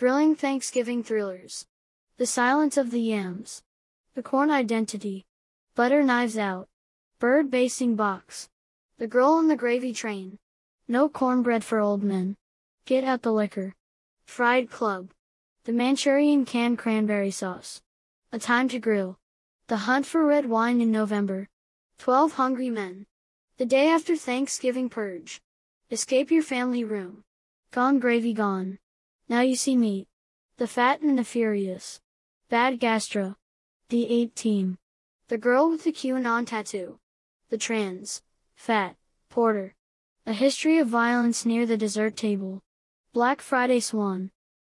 Thrilling Thanksgiving thrillers. The Silence of the Yams. The Corn Identity. Butter Knives Out. Bird Basting Box. The Girl on the Gravy Train. No Cornbread for Old Men. Get Out the Liquor. Fried Club. The Manchurian Canned Cranberry Sauce. A Time to Grill. The Hunt for Red Wine in November. 12 Hungry Men. The Day After Thanksgiving Purge. Escape Your Family Room. Gone Gravy Gone. Now You See Meat. The Fat and the Furious. Bad Gastra. The Ate Team. The Girl with the QAnon Tattoo. The Trans. Fat. Porter. A History of Violence Near the Dessert Table. Black Friday Swan.